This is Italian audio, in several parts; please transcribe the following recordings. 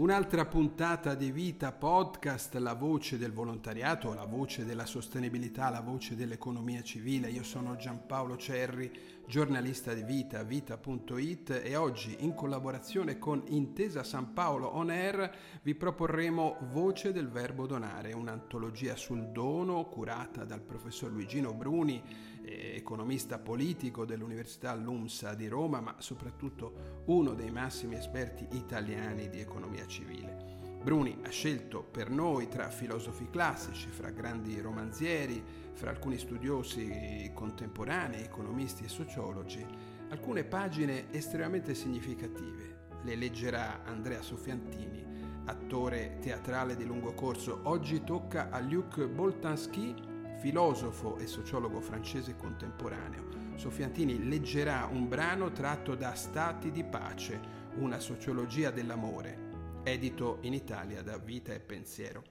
Un'altra puntata di Vita Podcast, la voce del volontariato, la voce della sostenibilità, la voce dell'economia civile. Io sono Giampaolo Cerri, giornalista di Vita, vita.it e oggi in collaborazione con Intesa San Paolo On Air vi proporremo Voce del Verbo Donare, un'antologia sul dono curata dal professor Luigino Bruni, eh, economista politico dell'Università LUMSA di Roma, ma soprattutto uno dei massimi esperti italiani di economia civile. Bruni ha scelto per noi tra filosofi classici, fra grandi romanzieri, fra alcuni studiosi contemporanei, economisti e sociologi, alcune pagine estremamente significative. Le leggerà Andrea Sofiantini, attore teatrale di lungo corso. Oggi tocca a Luc Boltanski, filosofo e sociologo francese contemporaneo. Sofiantini leggerà un brano tratto da Stati di pace, una sociologia dell'amore, edito in Italia da Vita e Pensiero.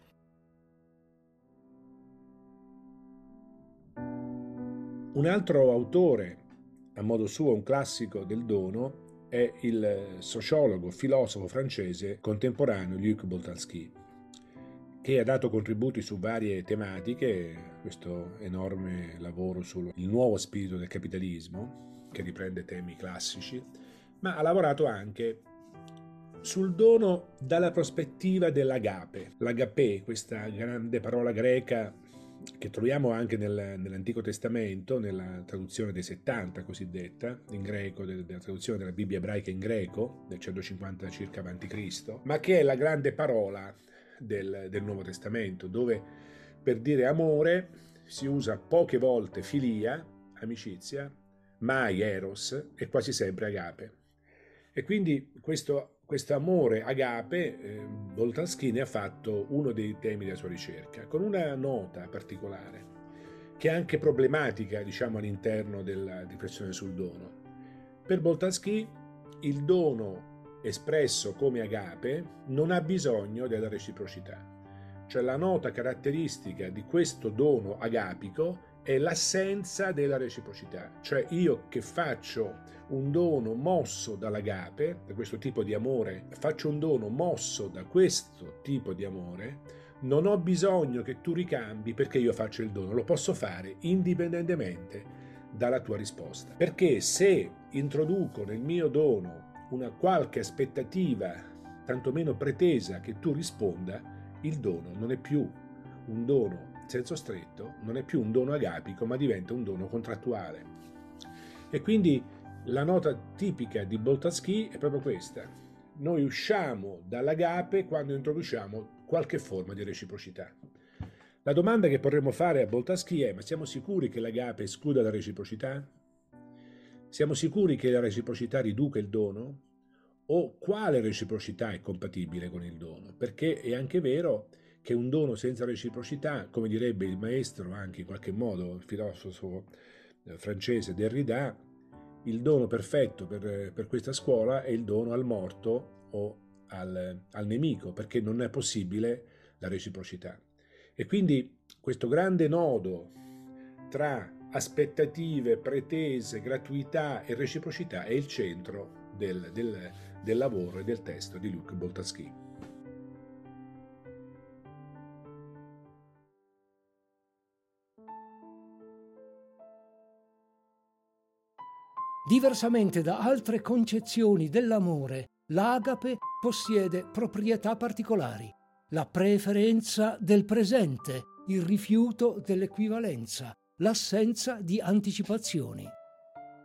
Un altro autore, a modo suo un classico del dono, è il sociologo, filosofo francese contemporaneo Luc Boltanski, che ha dato contributi su varie tematiche, questo enorme lavoro sul nuovo spirito del capitalismo, che riprende temi classici, ma ha lavorato anche sul dono dalla prospettiva dell'agape. L'agape, questa grande parola greca che troviamo anche nel, nell'Antico Testamento, nella traduzione dei 70 cosiddetta, in greco, della traduzione della Bibbia ebraica in greco, del 150 circa a.C., ma che è la grande parola del, del Nuovo Testamento, dove per dire amore si usa poche volte filia, amicizia, mai eros e quasi sempre agape. E quindi questo questo amore agape, eh, Boltanski ne ha fatto uno dei temi della sua ricerca, con una nota particolare, che è anche problematica, diciamo, all'interno della riflessione sul dono. Per Boltanski il dono espresso come agape non ha bisogno della reciprocità. Cioè la nota caratteristica di questo dono agapico è l'assenza della reciprocità, cioè io che faccio un dono mosso dall'agape, da questo tipo di amore, faccio un dono mosso da questo tipo di amore, non ho bisogno che tu ricambi perché io faccio il dono, lo posso fare indipendentemente dalla tua risposta. Perché se introduco nel mio dono una qualche aspettativa, tantomeno pretesa, che tu risponda, il dono non è più un dono senso stretto, non è più un dono agapico, ma diventa un dono contrattuale. E quindi la nota tipica di Boltanski è proprio questa. Noi usciamo dall'agape quando introduciamo qualche forma di reciprocità. La domanda che potremmo fare a Boltanski è: ma siamo sicuri che l'agape escluda la reciprocità? Siamo sicuri che la reciprocità riduca il dono? O quale reciprocità è compatibile con il dono? Perché è anche vero che un dono senza reciprocità, come direbbe il maestro anche in qualche modo, il filosofo eh, francese Derrida, il dono perfetto per, per questa scuola è il dono al morto o al, al nemico, perché non è possibile la reciprocità. E quindi questo grande nodo tra aspettative, pretese, gratuità e reciprocità è il centro del, del, del lavoro e del testo di Luc Boltanski. Diversamente da altre concezioni dell'amore, l'agape possiede proprietà particolari, la preferenza del presente, il rifiuto dell'equivalenza, l'assenza di anticipazioni.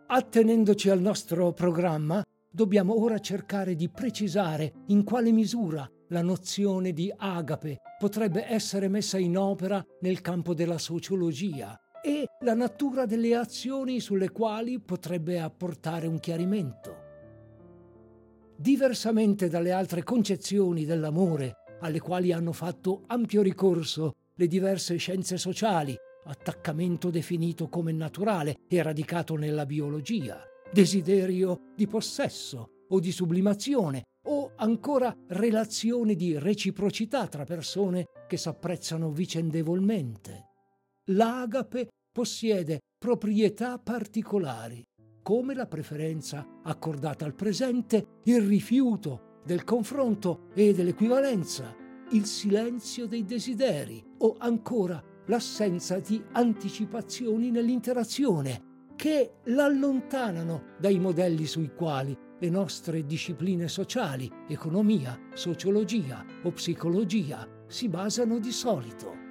Attenendoci al nostro programma, dobbiamo ora cercare di precisare in quale misura la nozione di agape potrebbe essere messa in opera nel campo della sociologia e la natura delle azioni sulle quali potrebbe apportare un chiarimento. Diversamente dalle altre concezioni dell'amore, alle quali hanno fatto ampio ricorso le diverse scienze sociali, attaccamento definito come naturale e radicato nella biologia, desiderio di possesso o di sublimazione, o ancora relazione di reciprocità tra persone che s'apprezzano vicendevolmente. L'agape possiede proprietà particolari, come la preferenza accordata al presente, il rifiuto del confronto e dell'equivalenza, il silenzio dei desideri o ancora l'assenza di anticipazioni nell'interazione che l'allontanano dai modelli sui quali le nostre discipline sociali, economia, sociologia o psicologia si basano di solito.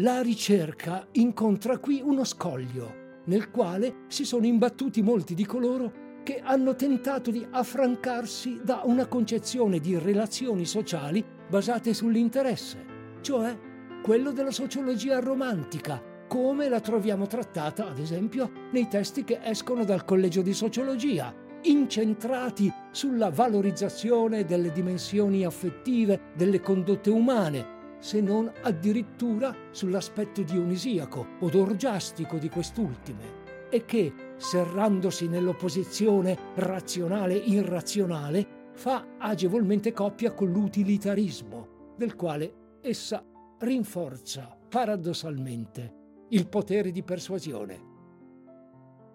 La ricerca incontra qui uno scoglio nel quale si sono imbattuti molti di coloro che hanno tentato di affrancarsi da una concezione di relazioni sociali basate sull'interesse, cioè quello della sociologia romantica, come la troviamo trattata, ad esempio, nei testi che escono dal Collegio di Sociologia, incentrati sulla valorizzazione delle dimensioni affettive delle condotte umane, se non addirittura sull'aspetto dionisiaco o orgiastico di quest'ultime, e che, serrandosi nell'opposizione razionale-irrazionale, fa agevolmente coppia con l'utilitarismo, del quale essa rinforza paradossalmente il potere di persuasione.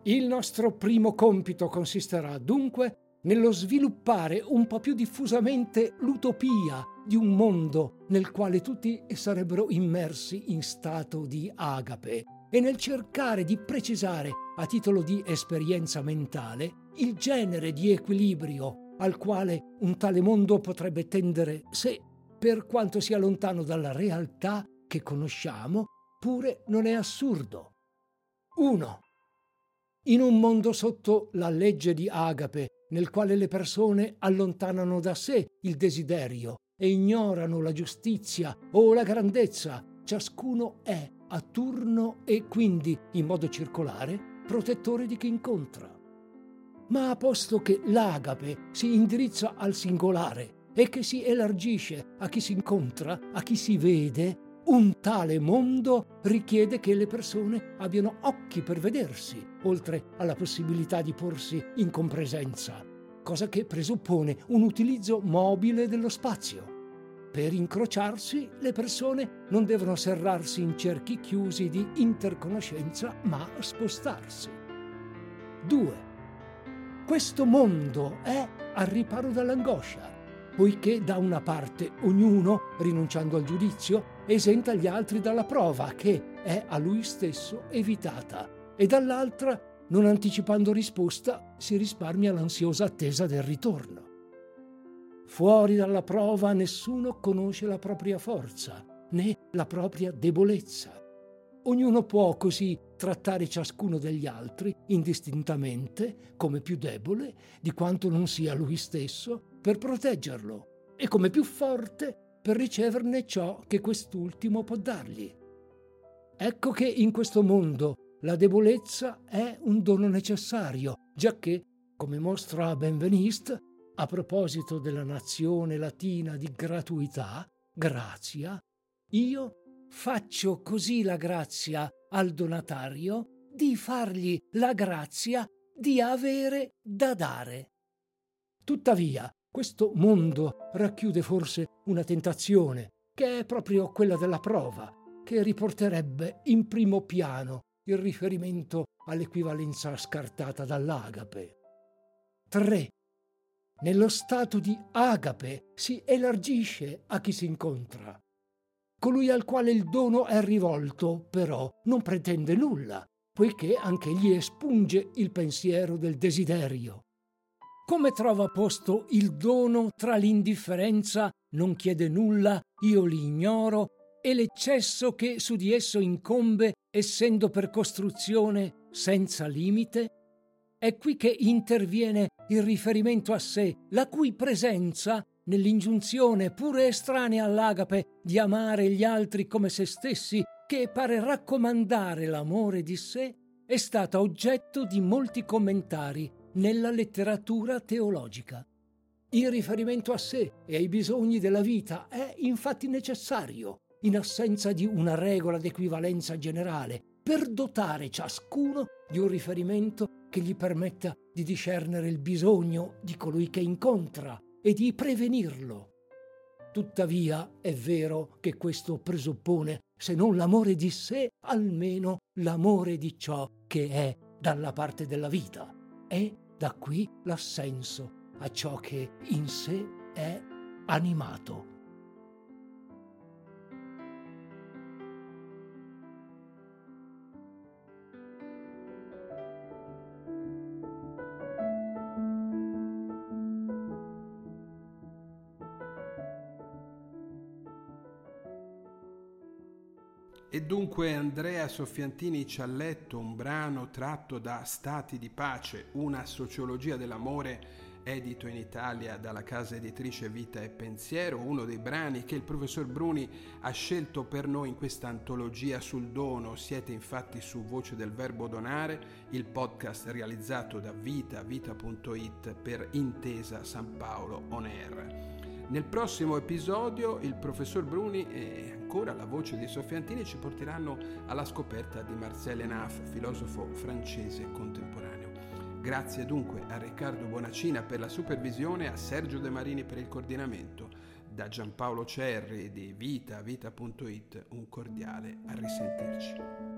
Il nostro primo compito consisterà dunque nello sviluppare un po' più diffusamente l'utopia di un mondo nel quale tutti sarebbero immersi in stato di agape e nel cercare di precisare a titolo di esperienza mentale il genere di equilibrio al quale un tale mondo potrebbe tendere se, per quanto sia lontano dalla realtà che conosciamo, pure non è assurdo. 1. In un mondo sotto la legge di Agape, nel quale le persone allontanano da sé il desiderio e ignorano la giustizia o la grandezza, ciascuno è a turno e quindi in modo circolare protettore di chi incontra. Ma a posto che l'agape si indirizza al singolare e che si elargisce a chi si incontra, a chi si vede, un tale mondo richiede che le persone abbiano occhi per vedersi, oltre alla possibilità di porsi in compresenza, cosa che presuppone un utilizzo mobile dello spazio. Per incrociarsi, le persone non devono serrarsi in cerchi chiusi di interconoscenza, ma spostarsi. 2. Questo mondo è al riparo dall'angoscia poiché da una parte ognuno, rinunciando al giudizio, esenta gli altri dalla prova che è a lui stesso evitata, e dall'altra, non anticipando risposta, si risparmia l'ansiosa attesa del ritorno. Fuori dalla prova nessuno conosce la propria forza, né la propria debolezza. Ognuno può così trattare ciascuno degli altri indistintamente come più debole di quanto non sia lui stesso per proteggerlo e come più forte per riceverne ciò che quest'ultimo può dargli. Ecco che in questo mondo la debolezza è un dono necessario, giacché, come mostra Benveniste, a proposito della nazione latina di gratuità, grazia, io faccio così la grazia al donatario di fargli la grazia di avere da dare. Tuttavia, questo mondo racchiude forse una tentazione, che è proprio quella della prova, che riporterebbe in primo piano il riferimento all'equivalenza scartata dall'agape. 3. Nello stato di agape si elargisce a chi si incontra. Colui al quale il dono è rivolto, però, non pretende nulla, poiché anche gli espunge il pensiero del desiderio. Come trova posto il dono tra l'indifferenza, non chiede nulla, io li ignoro, e l'eccesso che su di esso incombe, essendo per costruzione senza limite? È qui che interviene il riferimento a sé, la cui presenza, nell'ingiunzione pure estranea all'agape di amare gli altri come se stessi, che pare raccomandare l'amore di sé, è stata oggetto di molti commentari nella letteratura teologica. Il riferimento a sé e ai bisogni della vita è infatti necessario, in assenza di una regola d'equivalenza generale, per dotare ciascuno di un riferimento che gli permetta di discernere il bisogno di colui che incontra e di prevenirlo. Tuttavia è vero che questo presuppone, se non l'amore di sé, almeno l'amore di ciò che è dalla parte della vita. È da qui l'assenso a ciò che in sé è animato. E dunque Andrea Soffiantini ci ha letto un brano tratto da Stati di pace, una sociologia dell'amore edito in Italia dalla casa editrice Vita e Pensiero, uno dei brani che il professor Bruni ha scelto per noi in questa antologia sul dono. Siete infatti su Voce del Verbo Donare, il podcast realizzato da Vita, vita.it per Intesa San Paolo On Air. Nel prossimo episodio il professor Bruni e ancora la voce di Soffiantini ci porteranno alla scoperta di Marcel Enaf, filosofo francese contemporaneo. Grazie dunque a Riccardo Bonacina per la supervisione a Sergio De Marini per il coordinamento. Da Giampaolo Cerri di Vita, vita.it, un cordiale a risentirci.